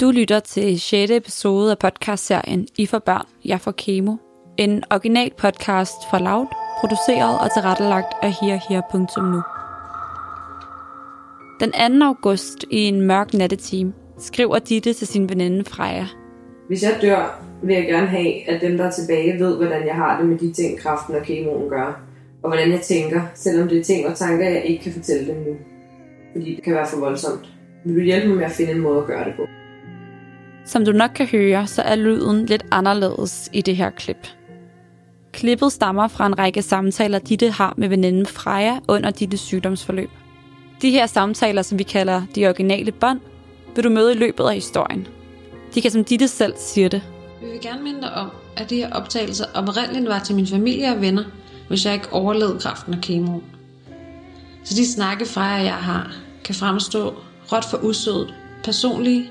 Du lytter til 6. episode af podcastserien I for børn, jeg får kemo. En original podcast fra Loud, produceret og tilrettelagt af herher.nu. Den 2. august i en mørk nattetime skriver Ditte til sin veninde Freja. Hvis jeg dør, vil jeg gerne have, at dem, der er tilbage, ved, hvordan jeg har det med de ting, kraften og kemoen gør. Og hvordan jeg tænker, selvom det er ting og tanker, jeg ikke kan fortælle dem nu. Fordi det kan være for voldsomt. Vil du hjælpe mig med at finde en måde at gøre det på? Som du nok kan høre, så er lyden lidt anderledes i det her klip. Klippet stammer fra en række samtaler, Ditte har med veninden Freja under Dittes sygdomsforløb. De her samtaler, som vi kalder de originale bånd, vil du møde i løbet af historien. De kan som Ditte selv siger det. Vi vil gerne minde dig om, at de her optagelser oprindeligt var til min familie og venner, hvis jeg ikke overlevede kraften af kemo. Så de snakke fra jeg har, kan fremstå råt for usødet, personlige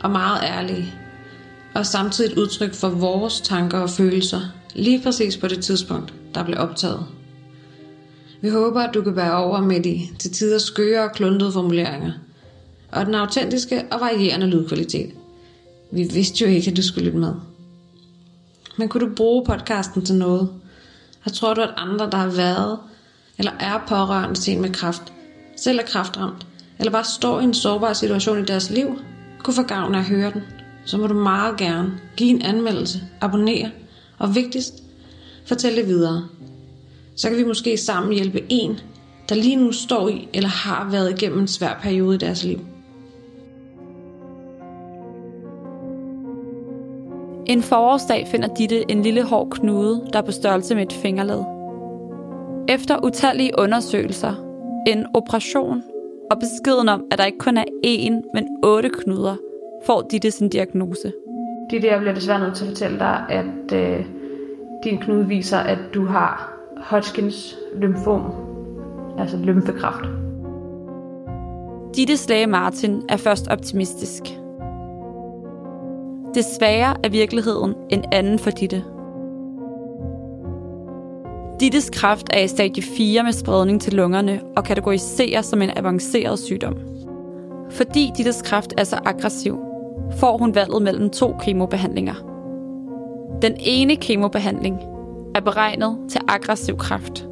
og meget ærlige, og samtidig et udtryk for vores tanker og følelser, lige præcis på det tidspunkt, der blev optaget. Vi håber, at du kan være over med de til tider skøre og kluntede formuleringer, og den autentiske og varierende lydkvalitet. Vi vidste jo ikke, at du skulle lytte med. Men kunne du bruge podcasten til noget? Jeg tror du, at andre, der har været eller er pårørende til en med kraft, selv er kraftramt, eller bare står i en sårbar situation i deres liv, kunne få gavn af at høre den, så må du meget gerne give en anmeldelse, abonnere, og vigtigst, fortælle det videre. Så kan vi måske sammen hjælpe en, der lige nu står i eller har været igennem en svær periode i deres liv. En forårsdag finder Ditte en lille hård knude, der er på størrelse med et fingerled. Efter utallige undersøgelser, en operation og beskeden om, at der ikke kun er én, men otte knuder, får Ditte sin diagnose. Det der bliver desværre nødt til at fortælle dig, at øh, din knude viser, at du har Hodgkins lymfom, altså lymfekræft. Dittes læge Martin er først optimistisk. Desværre er virkeligheden en anden for Ditte. Dittes kræft er i stadie 4 med spredning til lungerne og kategoriseres som en avanceret sygdom. Fordi Dittes kræft er så aggressiv, får hun valget mellem to kemobehandlinger. Den ene kemobehandling er beregnet til aggressiv kræft.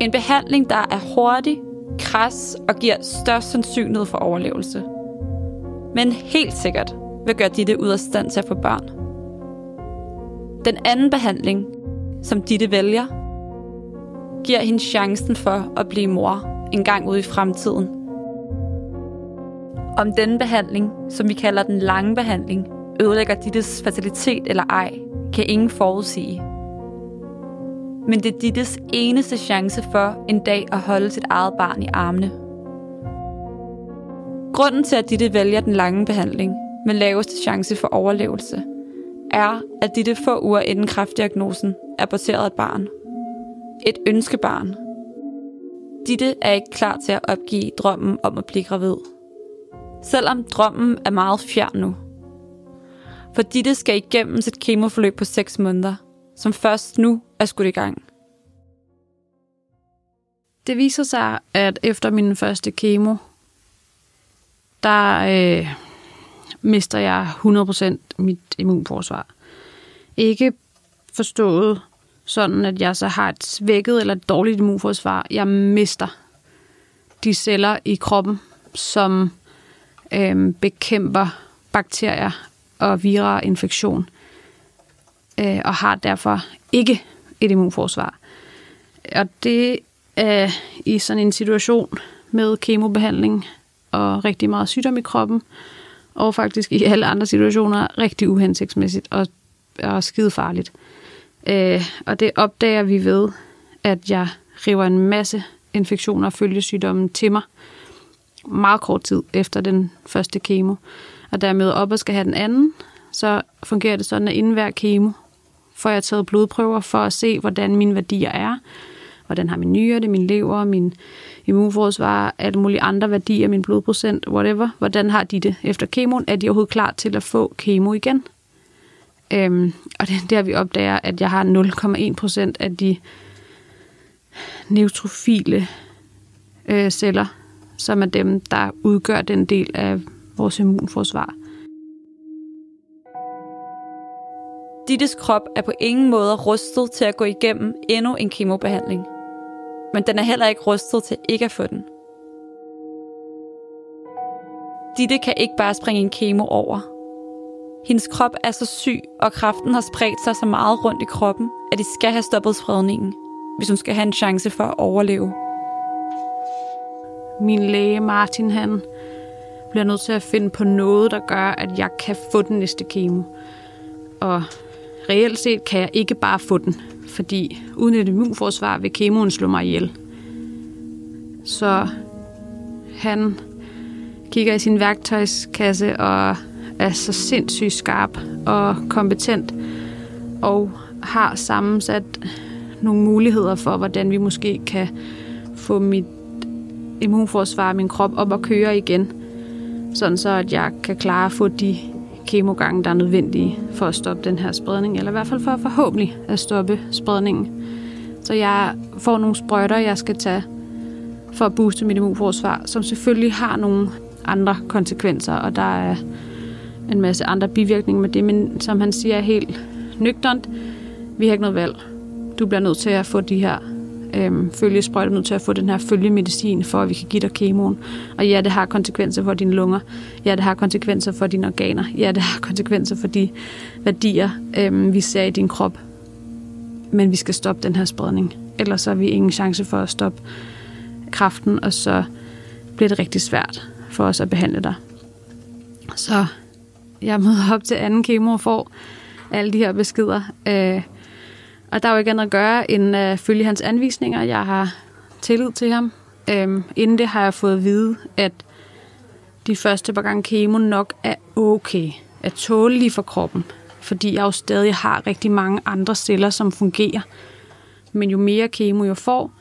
En behandling, der er hurtig, kras og giver størst sandsynlighed for overlevelse. Men helt sikkert vil gøre Ditte ud af stand til at få børn. Den anden behandling, som Ditte vælger, giver hende chancen for at blive mor en gang ude i fremtiden. Om denne behandling, som vi kalder den lange behandling, ødelægger Dittes fertilitet eller ej, kan ingen forudsige. Men det er Dittes eneste chance for en dag at holde sit eget barn i armene. Grunden til, at Ditte vælger den lange behandling med laveste chance for overlevelse, er, at Ditte få uger inden kræftdiagnosen aborterede et barn – et ønskebarn. Ditte er ikke klar til at opgive drømmen om at blive gravid. Selvom drømmen er meget fjern nu. For Ditte skal igennem sit kemoforløb på 6 måneder, som først nu er skudt i gang. Det viser sig, at efter min første kemo, der øh, mister jeg 100% mit immunforsvar. Ikke forstået sådan at jeg så har et svækket eller et dårligt immunforsvar. Jeg mister de celler i kroppen, som øh, bekæmper bakterier og vira infektion, øh, og har derfor ikke et immunforsvar. Og det er i sådan en situation med kemobehandling og rigtig meget sygdom i kroppen, og faktisk i alle andre situationer rigtig uhensigtsmæssigt og, og skide farligt. Øh, Øh, og det opdager vi ved, at jeg river en masse infektioner og følgesygdomme til mig meget kort tid efter den første kemo. Og dermed op og skal have den anden, så fungerer det sådan, at inden hver kemo får jeg taget blodprøver for at se, hvordan mine værdier er. Hvordan har min nyre det, min lever, min immunforsvar, alle mulige andre værdier, min blodprocent, whatever. Hvordan har de det efter kemoen? Er de overhovedet klar til at få kemo igen? Øhm, og det er der, vi opdager, at jeg har 0,1 procent af de neutrofile øh, celler, som er dem, der udgør den del af vores immunforsvar. Dittes krop er på ingen måde rustet til at gå igennem endnu en kemobehandling. Men den er heller ikke rustet til ikke at få den. Ditte kan ikke bare springe en kemo over – hendes krop er så syg, og kraften har spredt sig så meget rundt i kroppen, at de skal have stoppet spredningen, hvis hun skal have en chance for at overleve. Min læge Martin, han bliver nødt til at finde på noget, der gør, at jeg kan få den næste kemo. Og reelt set kan jeg ikke bare få den, fordi uden et immunforsvar vil kemoen slå mig ihjel. Så han kigger i sin værktøjskasse og er så sindssygt skarp og kompetent og har sammensat nogle muligheder for, hvordan vi måske kan få mit immunforsvar, min krop op at køre igen, sådan så at jeg kan klare at få de kemogange, der er nødvendige for at stoppe den her spredning, eller i hvert fald for forhåbentlig at stoppe spredningen. Så jeg får nogle sprøjter, jeg skal tage for at booste mit immunforsvar, som selvfølgelig har nogle andre konsekvenser, og der er en masse andre bivirkninger med det, men som han siger helt nøgternt, vi har ikke noget valg. Du bliver nødt til at få de her øhm, følgesprøjter, nødt til at få den her følgemedicin, for at vi kan give dig kemoen. Og ja, det har konsekvenser for dine lunger. Ja, det har konsekvenser for dine organer. Ja, det har konsekvenser for de værdier, øhm, vi ser i din krop. Men vi skal stoppe den her spredning. Ellers har vi ingen chance for at stoppe kraften, og så bliver det rigtig svært for os at behandle dig. Så jeg møder op til anden kemo og får alle de her beskeder. Øh, og der er jo ikke andet at gøre, end at følge hans anvisninger. Jeg har tillid til ham. Øh, inden det har jeg fået at vide, at de første par gange kemo nok er okay. Er tålige for kroppen. Fordi jeg jo stadig har rigtig mange andre celler, som fungerer. Men jo mere kemo jeg får,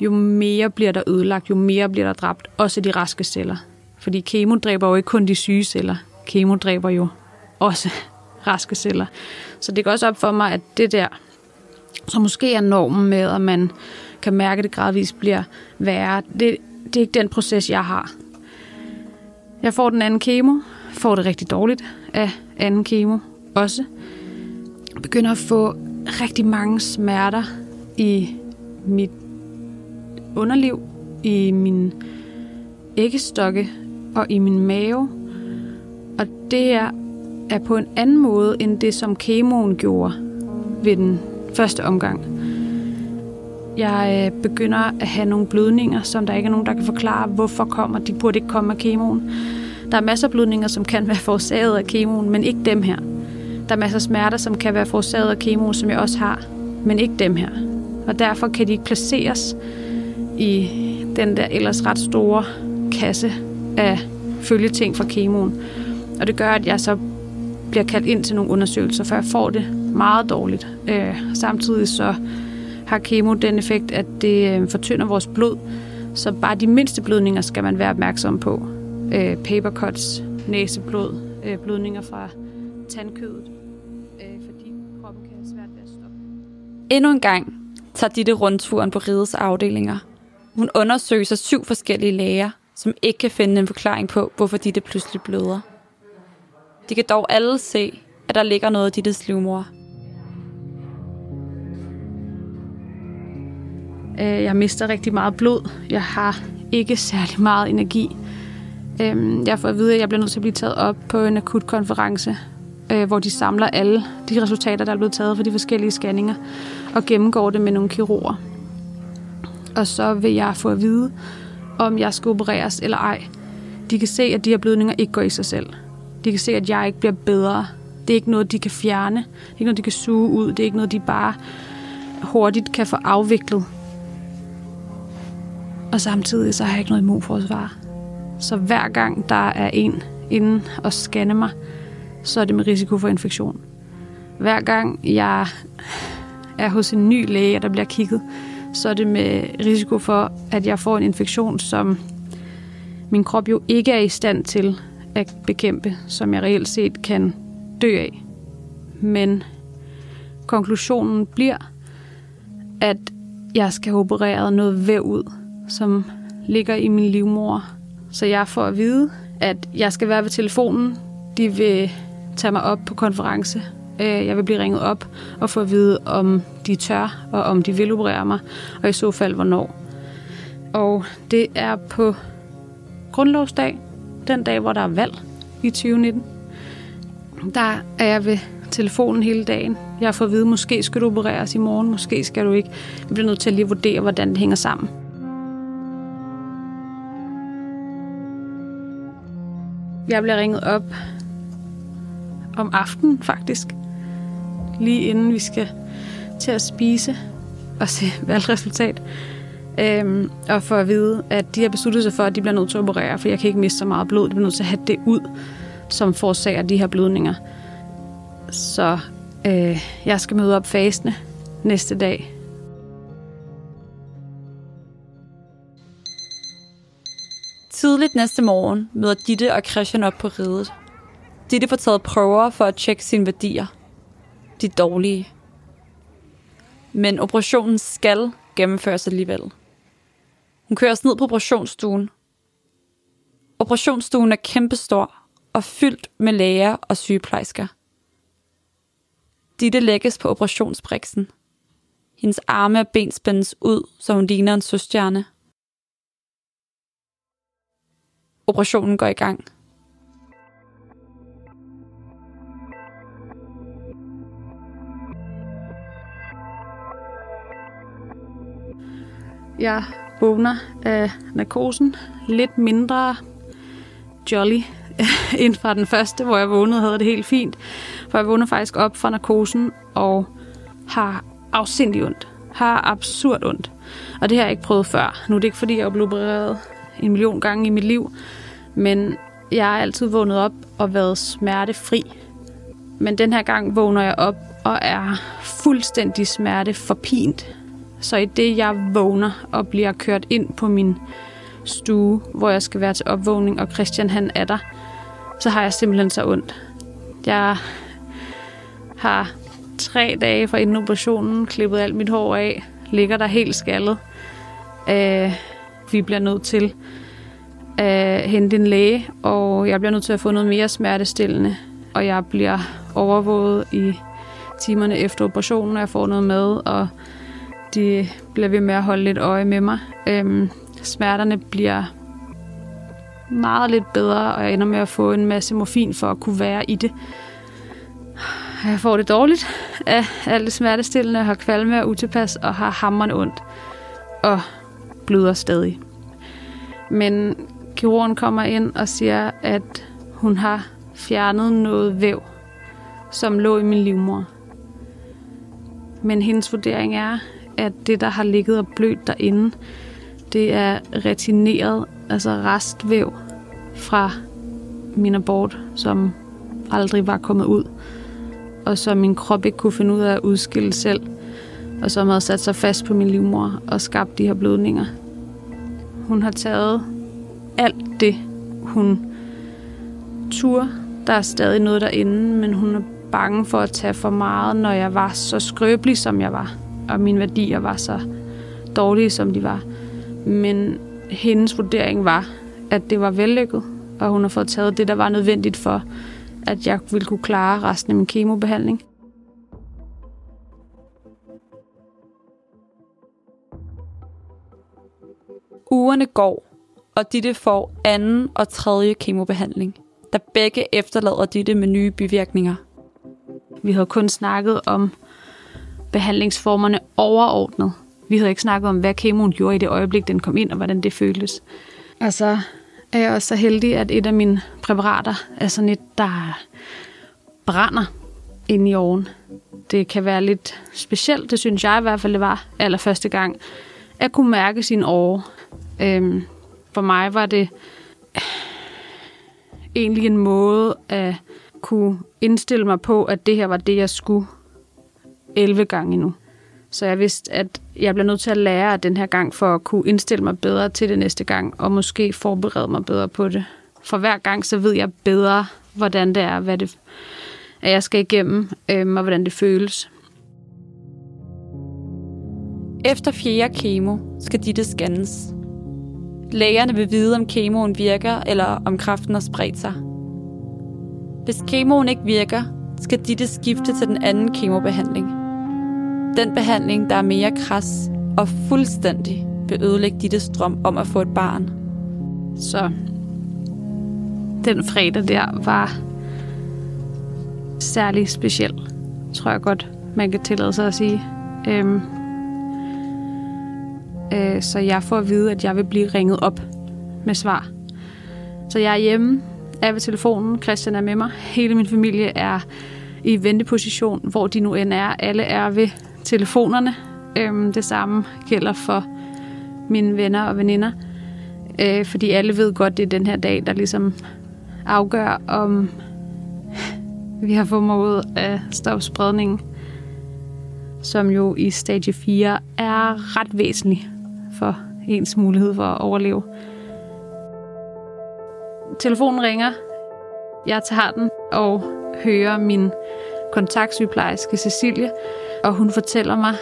jo mere bliver der ødelagt, jo mere bliver der dræbt, også de raske celler. Fordi kemo dræber jo ikke kun de syge celler. Kemo dræber jo også raske celler. Så det går også op for mig, at det der, som måske er normen med, at man kan mærke, at det gradvist bliver værre, det, det er ikke den proces, jeg har. Jeg får den anden kemo, får det rigtig dårligt af anden kemo også. Jeg begynder at få rigtig mange smerter i mit underliv, i min æggestokke og i min mave. Det er, er på en anden måde end det, som kemoen gjorde ved den første omgang. Jeg øh, begynder at have nogle blødninger, som der ikke er nogen, der kan forklare, hvorfor kommer. De burde ikke komme af kemoen. Der er masser af blødninger, som kan være forårsaget af kemoen, men ikke dem her. Der er masser af smerter, som kan være forårsaget af kemoen, som jeg også har, men ikke dem her. Og derfor kan de ikke placeres i den der ellers ret store kasse af følgeting fra kemoen. Og det gør, at jeg så bliver kaldt ind til nogle undersøgelser, for jeg får det meget dårligt. Øh, samtidig så har kemo den effekt, at det øh, fortynder vores blod, så bare de mindste blødninger skal man være opmærksom på. Øh, papercuts, næseblod, øh, blødninger fra tandkødet, øh, fordi kroppen kan have svært ved at stoppe. Endnu en gang tager Ditte rundturen på rides afdelinger. Hun undersøger sig syv forskellige læger, som ikke kan finde en forklaring på, hvorfor Ditte pludselig bløder. De kan dog alle se, at der ligger noget i Dittes livmor. Øh, jeg mister rigtig meget blod. Jeg har ikke særlig meget energi. Øhm, jeg får at vide, at jeg bliver nødt til at blive taget op på en akut konference, øh, hvor de samler alle de resultater, der er blevet taget for de forskellige scanninger, og gennemgår det med nogle kirurger. Og så vil jeg få at vide, om jeg skal opereres eller ej. De kan se, at de her blødninger ikke går i sig selv. De kan se, at jeg ikke bliver bedre. Det er ikke noget, de kan fjerne. Det er ikke noget, de kan suge ud. Det er ikke noget, de bare hurtigt kan få afviklet. Og samtidig så har jeg ikke noget immunforsvar. Så hver gang der er en inden og scanne mig, så er det med risiko for infektion. Hver gang jeg er hos en ny læge, der bliver kigget, så er det med risiko for, at jeg får en infektion, som min krop jo ikke er i stand til at bekæmpe, som jeg reelt set kan dø af. Men konklusionen bliver, at jeg skal have opereret noget væv ud, som ligger i min livmor. Så jeg får at vide, at jeg skal være ved telefonen. De vil tage mig op på konference øh, jeg vil blive ringet op og få at vide, om de tør, og om de vil operere mig, og i så fald, hvornår. Og det er på grundlovsdag, den dag, hvor der er valg i 2019. Der er jeg ved telefonen hele dagen. Jeg får at vide, måske skal du opereres i morgen, måske skal du ikke. Vi bliver nødt til at lige vurdere, hvordan det hænger sammen. Jeg bliver ringet op om aftenen faktisk, lige inden vi skal til at spise og se valgresultat. Øhm, og for at vide, at de har besluttet sig for, at de bliver nødt til at operere, for jeg kan ikke miste så meget blod. De bliver nødt til at have det ud, som forårsager de her blødninger. Så øh, jeg skal møde op fasende næste dag. Tidligt næste morgen møder Ditte og Christian op på ridet. Ditte får taget prøver for at tjekke sine værdier. De dårlige. Men operationen skal gennemføres alligevel. Hun køres ned på operationsstuen. Operationsstuen er kæmpestor og fyldt med læger og sygeplejersker. Ditte lægges på operationsbriksen. Hendes arme og ben spændes ud, så hun ligner en søstjerne. Operationen går i gang. Jeg vågner af narkosen. Lidt mindre jolly end fra den første, hvor jeg vågnede havde det helt fint. For jeg vågner faktisk op fra narkosen og har afsindig ondt. Har absurd ondt. Og det har jeg ikke prøvet før. Nu er det ikke, fordi jeg er blevet opereret en million gange i mit liv. Men jeg har altid vågnet op og været smertefri. Men den her gang vågner jeg op og er fuldstændig smerteforpint. Så i det, jeg vågner og bliver kørt ind på min stue, hvor jeg skal være til opvågning, og Christian han er der, så har jeg simpelthen så ondt. Jeg har tre dage fra inden operationen klippet alt mit hår af, ligger der helt skaldet. Øh, vi bliver nødt til at hente en læge, og jeg bliver nødt til at få noget mere smertestillende, og jeg bliver overvåget i timerne efter operationen, og jeg får noget med, og de bliver ved med at holde lidt øje med mig. Øhm, smerterne bliver meget lidt bedre, og jeg ender med at få en masse morfin for at kunne være i det. Jeg får det dårligt af alt det smertestillende, har kvalme og utilpas og har hammeren ondt og bløder stadig. Men kirurgen kommer ind og siger, at hun har fjernet noget væv, som lå i min livmor. Men hendes vurdering er, at det, der har ligget og blødt derinde, det er retineret, altså restvæv fra min abort, som aldrig var kommet ud, og som min krop ikke kunne finde ud af at udskille selv, og som havde sat sig fast på min livmor og skabt de her blødninger. Hun har taget alt det, hun tur. Der er stadig noget derinde, men hun er bange for at tage for meget, når jeg var så skrøbelig, som jeg var og mine værdier var så dårlige, som de var. Men hendes vurdering var, at det var vellykket, og hun har fået taget det, der var nødvendigt for, at jeg ville kunne klare resten af min kemobehandling. Ugerne går, og Ditte får anden og tredje kemobehandling, der begge efterlader Ditte med nye bivirkninger. Vi havde kun snakket om behandlingsformerne overordnet. Vi havde ikke snakket om, hvad kemoen gjorde i det øjeblik, den kom ind, og hvordan det føltes. Altså, og så er jeg også så heldig, at et af mine præparater er sådan et, der brænder ind i oven. Det kan være lidt specielt, det synes jeg i hvert fald, det var allerførste gang, at kunne mærke sin åre. Øhm, for mig var det egentlig en måde at kunne indstille mig på, at det her var det, jeg skulle 11 gange nu. Så jeg vidste, at jeg bliver nødt til at lære den her gang, for at kunne indstille mig bedre til det næste gang, og måske forberede mig bedre på det. For hver gang, så ved jeg bedre, hvordan det er, hvad det at jeg skal igennem, øhm, og hvordan det føles. Efter fjerde kemo skal Ditte scannes. Lægerne vil vide, om kemoen virker, eller om kræften har spredt sig. Hvis kemoen ikke virker, skal Ditte skifte til den anden kemobehandling. Den behandling, der er mere kras og fuldstændig vil ødelægge Dittes drøm om at få et barn. Så den fredag der var særlig speciel, tror jeg godt, man kan tillade sig at sige. Øhm, øh, så jeg får at vide, at jeg vil blive ringet op med svar. Så jeg er hjemme, er ved telefonen, Christian er med mig, hele min familie er i venteposition, hvor de nu end er. Alle er ved telefonerne. Øhm, det samme gælder for mine venner og veninder. Øh, fordi alle ved godt, det er den her dag, der ligesom afgør, om vi har formået at stoppe spredningen, som jo i stage 4 er ret væsentlig for ens mulighed for at overleve. Telefonen ringer. Jeg tager den og hører min kontaktsygeplejerske Cecilie, og hun fortæller mig,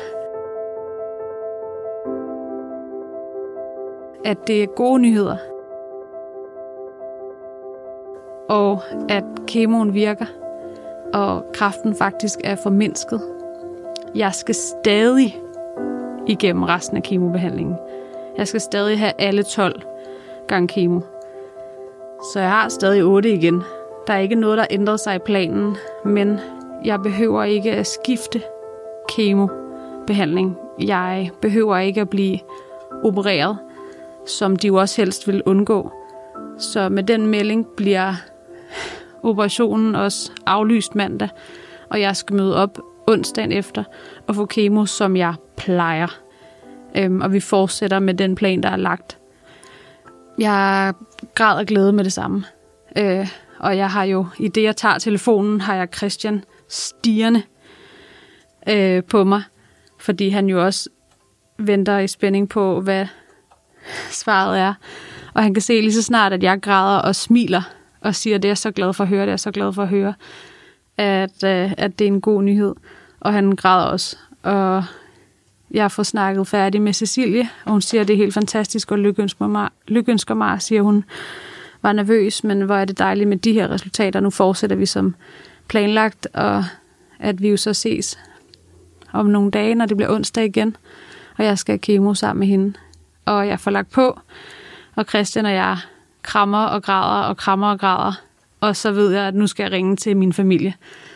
at det er gode nyheder, og at kemoen virker, og kraften faktisk er formindsket. Jeg skal stadig igennem resten af kemobehandlingen. Jeg skal stadig have alle 12 gange kemo. Så jeg har stadig 8 igen. Der er ikke noget, der ændrer sig i planen, men jeg behøver ikke at skifte kemobehandling. Jeg behøver ikke at blive opereret, som de jo også helst vil undgå. Så med den melding bliver operationen også aflyst mandag, og jeg skal møde op onsdagen efter og få kemo, som jeg plejer. Øhm, og vi fortsætter med den plan, der er lagt. Jeg græder glæde med det samme. Øh, og jeg har jo, i det jeg tager telefonen, har jeg Christian stigende øh, på mig, fordi han jo også venter i spænding på, hvad svaret er. Og han kan se lige så snart, at jeg græder og smiler og siger, det er så glad for at høre, det er så glad for at høre, at, øh, at det er en god nyhed. Og han græder også. Og jeg får snakket færdig med Cecilie, og hun siger, at det er helt fantastisk, og lykønsker mig, lykønsker mig siger hun, var nervøs, men hvor er det dejligt med de her resultater. Nu fortsætter vi som planlagt, og at vi jo så ses om nogle dage, når det bliver onsdag igen, og jeg skal have kemo sammen med hende. Og jeg får lagt på, og Christian og jeg krammer og græder og krammer og græder, og så ved jeg, at nu skal jeg ringe til min familie,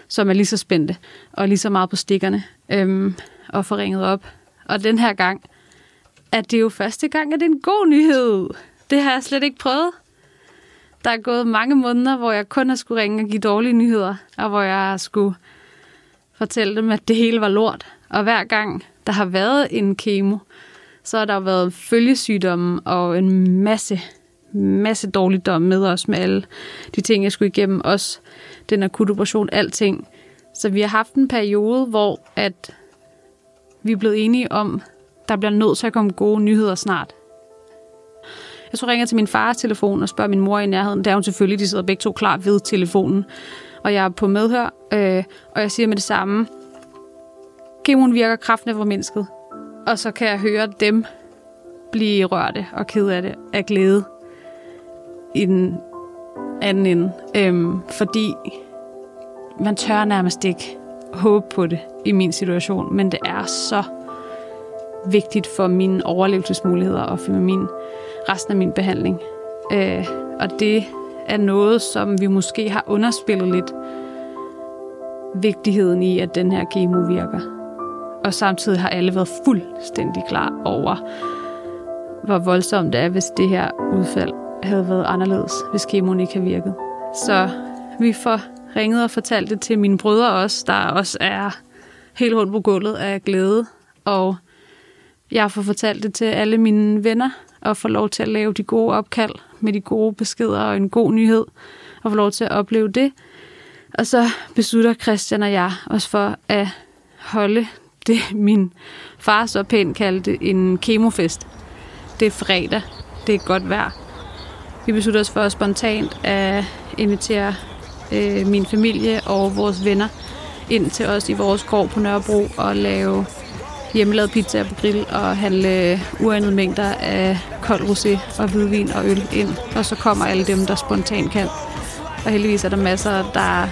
som er lige så spændte og lige så meget på stikkerne, øhm, og få ringet op. Og den her gang, at det er jo første gang, at det er en god nyhed. Det har jeg slet ikke prøvet. Der er gået mange måneder, hvor jeg kun har skulle ringe og give dårlige nyheder, og hvor jeg skulle fortælle dem, at det hele var lort. Og hver gang der har været en kemo, så har der jo været følgesygdomme og en masse, masse dårligdom med os med alle de ting, jeg skulle igennem. Også den akutte operation, alting. Så vi har haft en periode, hvor at vi er blevet enige om, der bliver nødt til at komme gode nyheder snart. Jeg så ringer til min fars telefon og spørger min mor i nærheden. Der er hun selvfølgelig, de sidder begge to klar ved telefonen. Og jeg er på medhør, øh, og jeg siger med det samme. Kemoen virker, kraften for mennesket, Og så kan jeg høre dem blive rørte og ked af det af glæde i den anden ende. Øhm, fordi man tør nærmest ikke håbe på det i min situation, men det er så vigtigt for mine overlevelsesmuligheder og for min, resten af min behandling. Øh, og det er noget, som vi måske har underspillet lidt vigtigheden i, at den her kemo virker. Og samtidig har alle været fuldstændig klar over, hvor voldsomt det er, hvis det her udfald havde været anderledes, hvis kemoen ikke havde virket. Så vi får ringet og fortalt det til mine brødre også, der også er helt rundt på gulvet af glæde. Og jeg får fortalt det til alle mine venner, og få lov til at lave de gode opkald med de gode beskeder og en god nyhed, og få lov til at opleve det. Og så beslutter Christian og jeg os for at holde det, min far så pænt kaldte en kemofest. Det er fredag. Det er godt vejr. Vi beslutter os for spontant at invitere øh, min familie og vores venner ind til os i vores gård på Nørrebro og lave hjemmelavet pizza på grill og handle uanede mængder af kold rosé og hvidvin og øl ind. Og så kommer alle dem, der spontant kan. Og heldigvis er der masser, der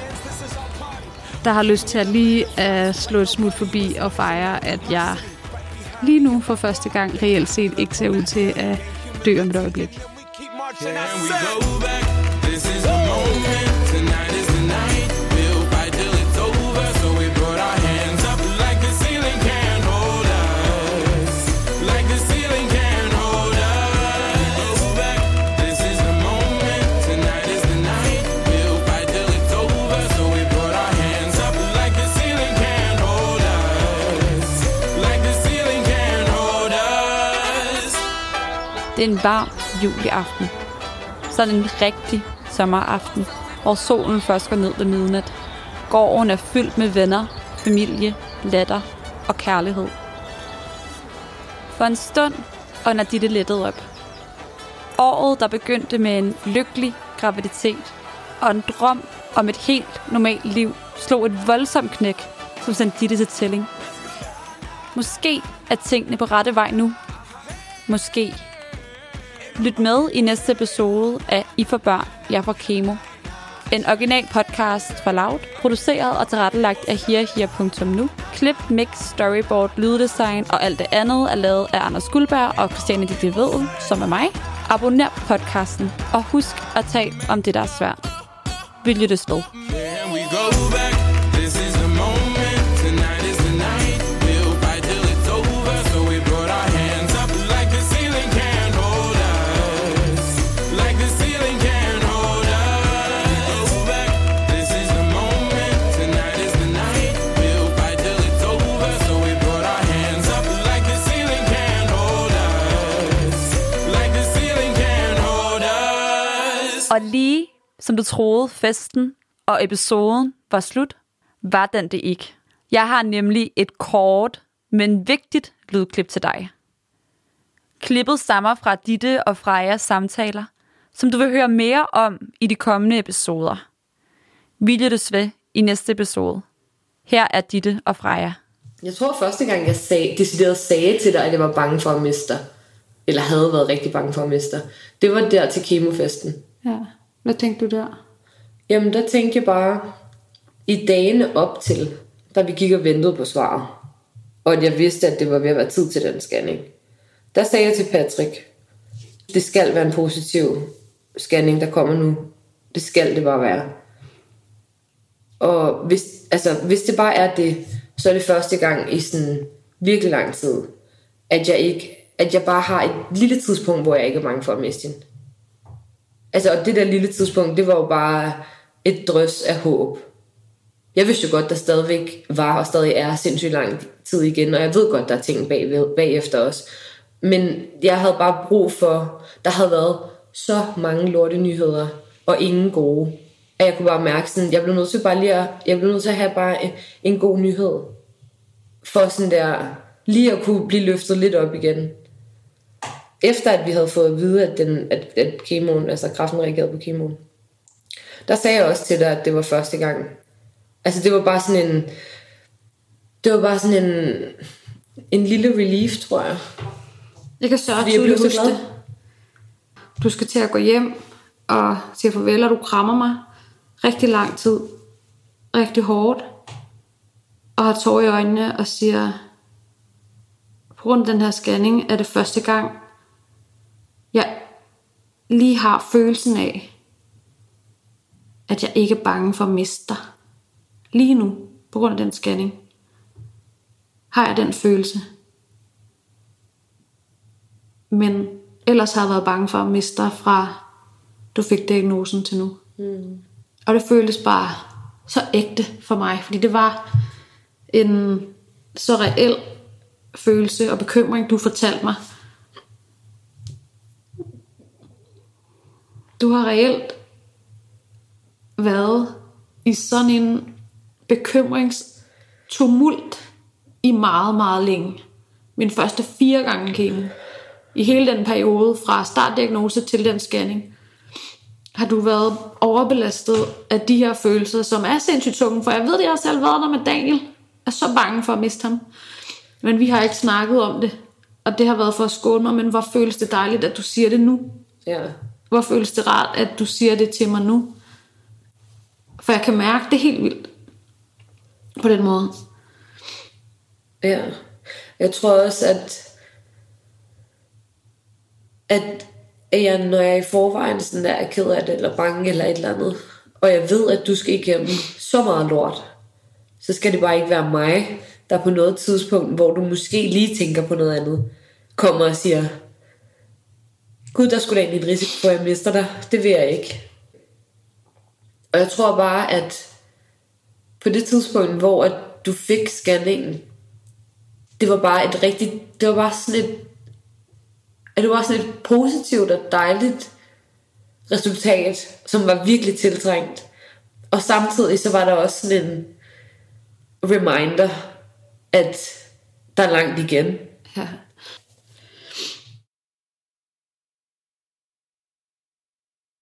der har lyst til at lige at slå et smut forbi og fejre, at jeg lige nu for første gang reelt set ikke ser ud til at dø om et øjeblik. Can we go back? This is the moment. Det er en varm juliaften. Sådan en rigtig sommeraften, hvor solen først går ned ved midnat. Gården er fyldt med venner, familie, latter og kærlighed. For en stund ånder Ditte lettet op. Året, der begyndte med en lykkelig graviditet og en drøm om et helt normalt liv, slog et voldsomt knæk, som sendte Ditte til tælling. Måske er tingene på rette vej nu. Måske Lyt med i næste episode af I for børn, jeg for kemo. En original podcast fra Loud, produceret og tilrettelagt af herher.nu. Klip, mix, storyboard, lyddesign og alt det andet er lavet af Anders Guldberg og Christiane Ditte Vedel, som er mig. Abonner på podcasten, og husk at tale om det, der er svært. Vi lyttes ved. Og lige som du troede festen og episoden var slut, var den det ikke. Jeg har nemlig et kort, men vigtigt lydklip til dig. Klippet stammer fra Ditte og Frejas samtaler, som du vil høre mere om i de kommende episoder. Vi lyttes ved i næste episode. Her er Ditte og Freja. Jeg tror første gang, jeg sag, decideret sagde til dig, at jeg var bange for at miste dig, eller havde været rigtig bange for at miste dig, det var der til kemofesten. Ja. Hvad tænkte du der? Jamen, der tænkte jeg bare, i dagene op til, da vi gik og ventede på svaret, og at jeg vidste, at det var ved at være tid til den scanning, der sagde jeg til Patrick, det skal være en positiv scanning, der kommer nu. Det skal det bare være. Og hvis, altså, hvis det bare er det, så er det første gang i sådan virkelig lang tid, at jeg ikke, at jeg bare har et lille tidspunkt, hvor jeg ikke er bange for at miste hende. Altså, og det der lille tidspunkt, det var jo bare et drøs af håb. Jeg vidste jo godt, der stadigvæk var og stadig er sindssygt lang tid igen, og jeg ved godt, der er ting bagved, bagefter os. Men jeg havde bare brug for, der havde været så mange lorte nyheder, og ingen gode. At jeg kunne bare mærke sådan, jeg blev nødt til bare lige at, jeg blev nødt til at have bare en, en god nyhed. For sådan der, lige at kunne blive løftet lidt op igen efter at vi havde fået at vide, at, den, at, at kemoen, altså kraften reagerede på kemoen, der sagde jeg også til dig, at det var første gang. Altså det var bare sådan en, det var bare sådan en, en lille relief, tror jeg. Jeg kan jeg tydeligt så huske det. Du skal til at gå hjem og sige farvel, og du krammer mig rigtig lang tid. Rigtig hårdt. Og har tår i øjnene og siger, på grund af den her scanning er det første gang, jeg lige har følelsen af, at jeg ikke er bange for at miste dig. Lige nu, på grund af den scanning, har jeg den følelse. Men ellers har jeg været bange for at miste dig fra du fik diagnosen til nu. Mm. Og det føltes bare så ægte for mig, fordi det var en så reel følelse og bekymring, du fortalte mig. Du har reelt været i sådan en bekymringstumult i meget, meget længe. Min første fire gange kemo. I hele den periode, fra startdiagnose til den scanning, har du været overbelastet af de her følelser, som er sindssygt tunge, for jeg ved, at jeg har selv været der med Daniel, er så bange for at miste ham. Men vi har ikke snakket om det, og det har været for at skåne mig, men hvor føles det dejligt, at du siger det nu. Ja. Hvor føles det rart, at du siger det til mig nu. For jeg kan mærke det helt vildt. på den måde. Ja. Jeg tror også, at, at, jeg, når jeg i forvejen sådan der er ked af det, eller bange, eller et eller andet, og jeg ved, at du skal igennem så meget lort, så skal det bare ikke være mig, der på noget tidspunkt, hvor du måske lige tænker på noget andet, kommer og siger, Gud, der skulle da egentlig en risiko for, at jeg mister dig. Det vil jeg ikke. Og jeg tror bare, at på det tidspunkt, hvor at du fik scanningen, det var bare et rigtigt, det var bare sådan et, at det var sådan et positivt og dejligt resultat, som var virkelig tiltrængt. Og samtidig så var der også sådan en reminder, at der er langt igen. Ja.